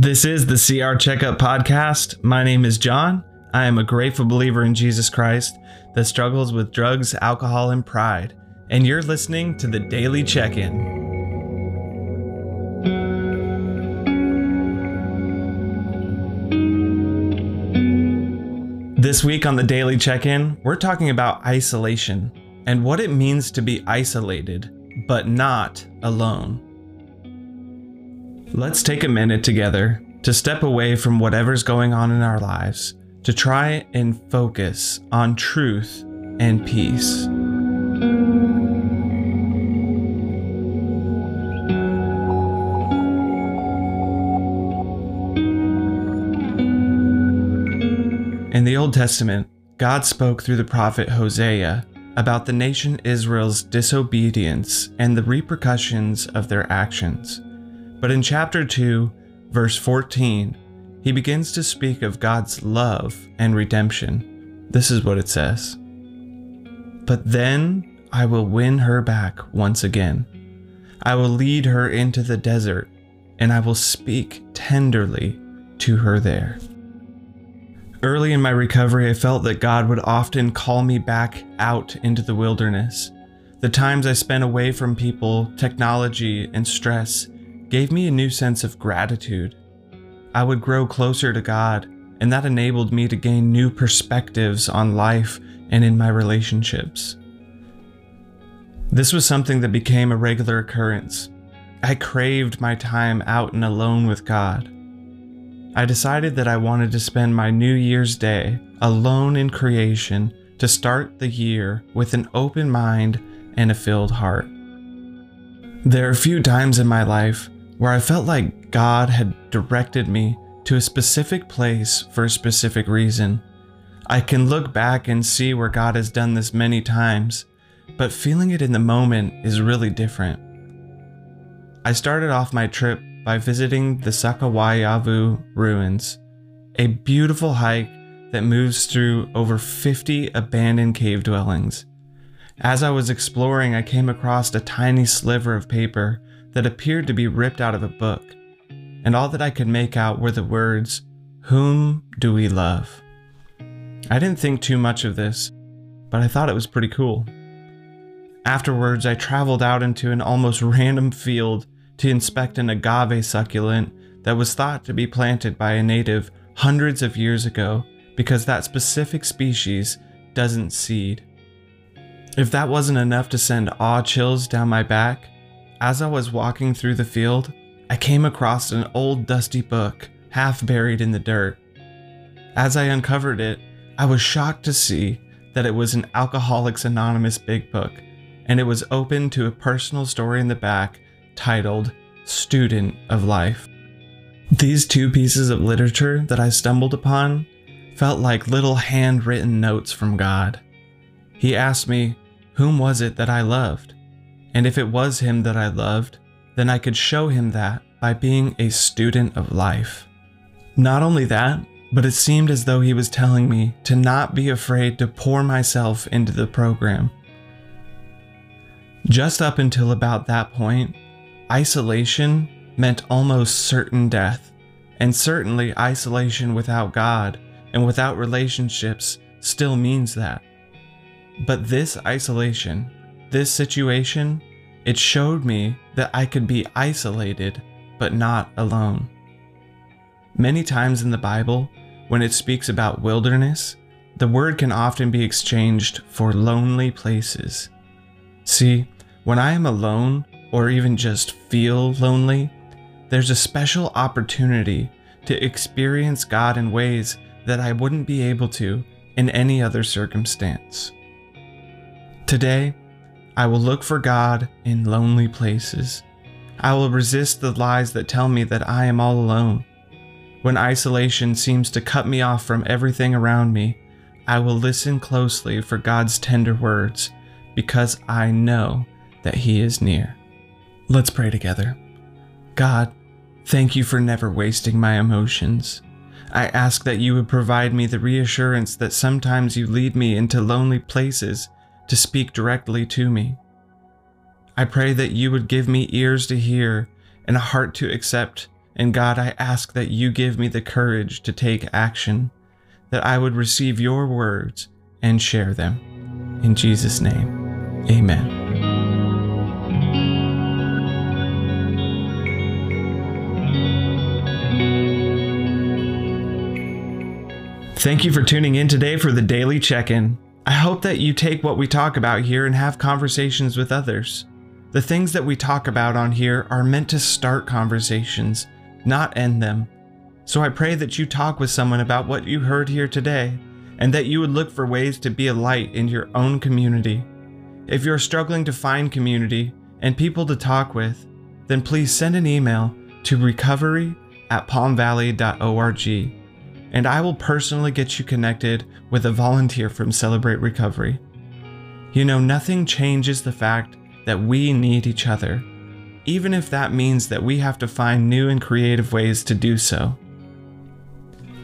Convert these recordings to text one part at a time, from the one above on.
This is the CR Checkup Podcast. My name is John. I am a grateful believer in Jesus Christ that struggles with drugs, alcohol, and pride. And you're listening to the Daily Check In. This week on the Daily Check In, we're talking about isolation and what it means to be isolated, but not alone. Let's take a minute together to step away from whatever's going on in our lives to try and focus on truth and peace. In the Old Testament, God spoke through the prophet Hosea about the nation Israel's disobedience and the repercussions of their actions. But in chapter 2, verse 14, he begins to speak of God's love and redemption. This is what it says But then I will win her back once again. I will lead her into the desert, and I will speak tenderly to her there. Early in my recovery, I felt that God would often call me back out into the wilderness. The times I spent away from people, technology, and stress gave me a new sense of gratitude. I would grow closer to God, and that enabled me to gain new perspectives on life and in my relationships. This was something that became a regular occurrence. I craved my time out and alone with God. I decided that I wanted to spend my New Year's Day alone in creation to start the year with an open mind and a filled heart. There are few times in my life where I felt like God had directed me to a specific place for a specific reason. I can look back and see where God has done this many times, but feeling it in the moment is really different. I started off my trip by visiting the Sakawayavu ruins, a beautiful hike that moves through over 50 abandoned cave dwellings. As I was exploring, I came across a tiny sliver of paper that appeared to be ripped out of a book, and all that I could make out were the words, Whom do we love? I didn't think too much of this, but I thought it was pretty cool. Afterwards, I traveled out into an almost random field to inspect an agave succulent that was thought to be planted by a native hundreds of years ago because that specific species doesn't seed. If that wasn't enough to send awe chills down my back, as I was walking through the field, I came across an old dusty book, half buried in the dirt. As I uncovered it, I was shocked to see that it was an Alcoholics Anonymous big book, and it was open to a personal story in the back titled Student of Life. These two pieces of literature that I stumbled upon felt like little handwritten notes from God. He asked me, Whom was it that I loved? And if it was him that I loved, then I could show him that by being a student of life. Not only that, but it seemed as though he was telling me to not be afraid to pour myself into the program. Just up until about that point, isolation meant almost certain death, and certainly isolation without God and without relationships still means that. But this isolation this situation, it showed me that I could be isolated, but not alone. Many times in the Bible, when it speaks about wilderness, the word can often be exchanged for lonely places. See, when I am alone, or even just feel lonely, there's a special opportunity to experience God in ways that I wouldn't be able to in any other circumstance. Today, I will look for God in lonely places. I will resist the lies that tell me that I am all alone. When isolation seems to cut me off from everything around me, I will listen closely for God's tender words because I know that He is near. Let's pray together. God, thank you for never wasting my emotions. I ask that you would provide me the reassurance that sometimes you lead me into lonely places to speak directly to me. I pray that you would give me ears to hear and a heart to accept And God, I ask that you give me the courage to take action, that I would receive your words and share them. In Jesus' name, amen. Thank you for tuning in today for the daily check in. I hope that you take what we talk about here and have conversations with others. The things that we talk about on here are meant to start conversations, not end them. So I pray that you talk with someone about what you heard here today, and that you would look for ways to be a light in your own community. If you're struggling to find community and people to talk with, then please send an email to recovery at palmvalley.org and I will personally get you connected with a volunteer from Celebrate Recovery. You know, nothing changes the fact that we need each other, even if that means that we have to find new and creative ways to do so.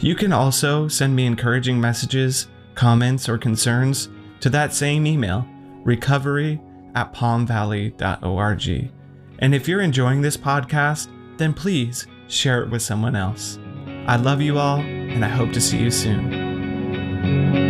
You can also send me encouraging messages, comments, or concerns to that same email, recovery at palmvalley.org. And if you're enjoying this podcast, then please share it with someone else. I love you all, and I hope to see you soon.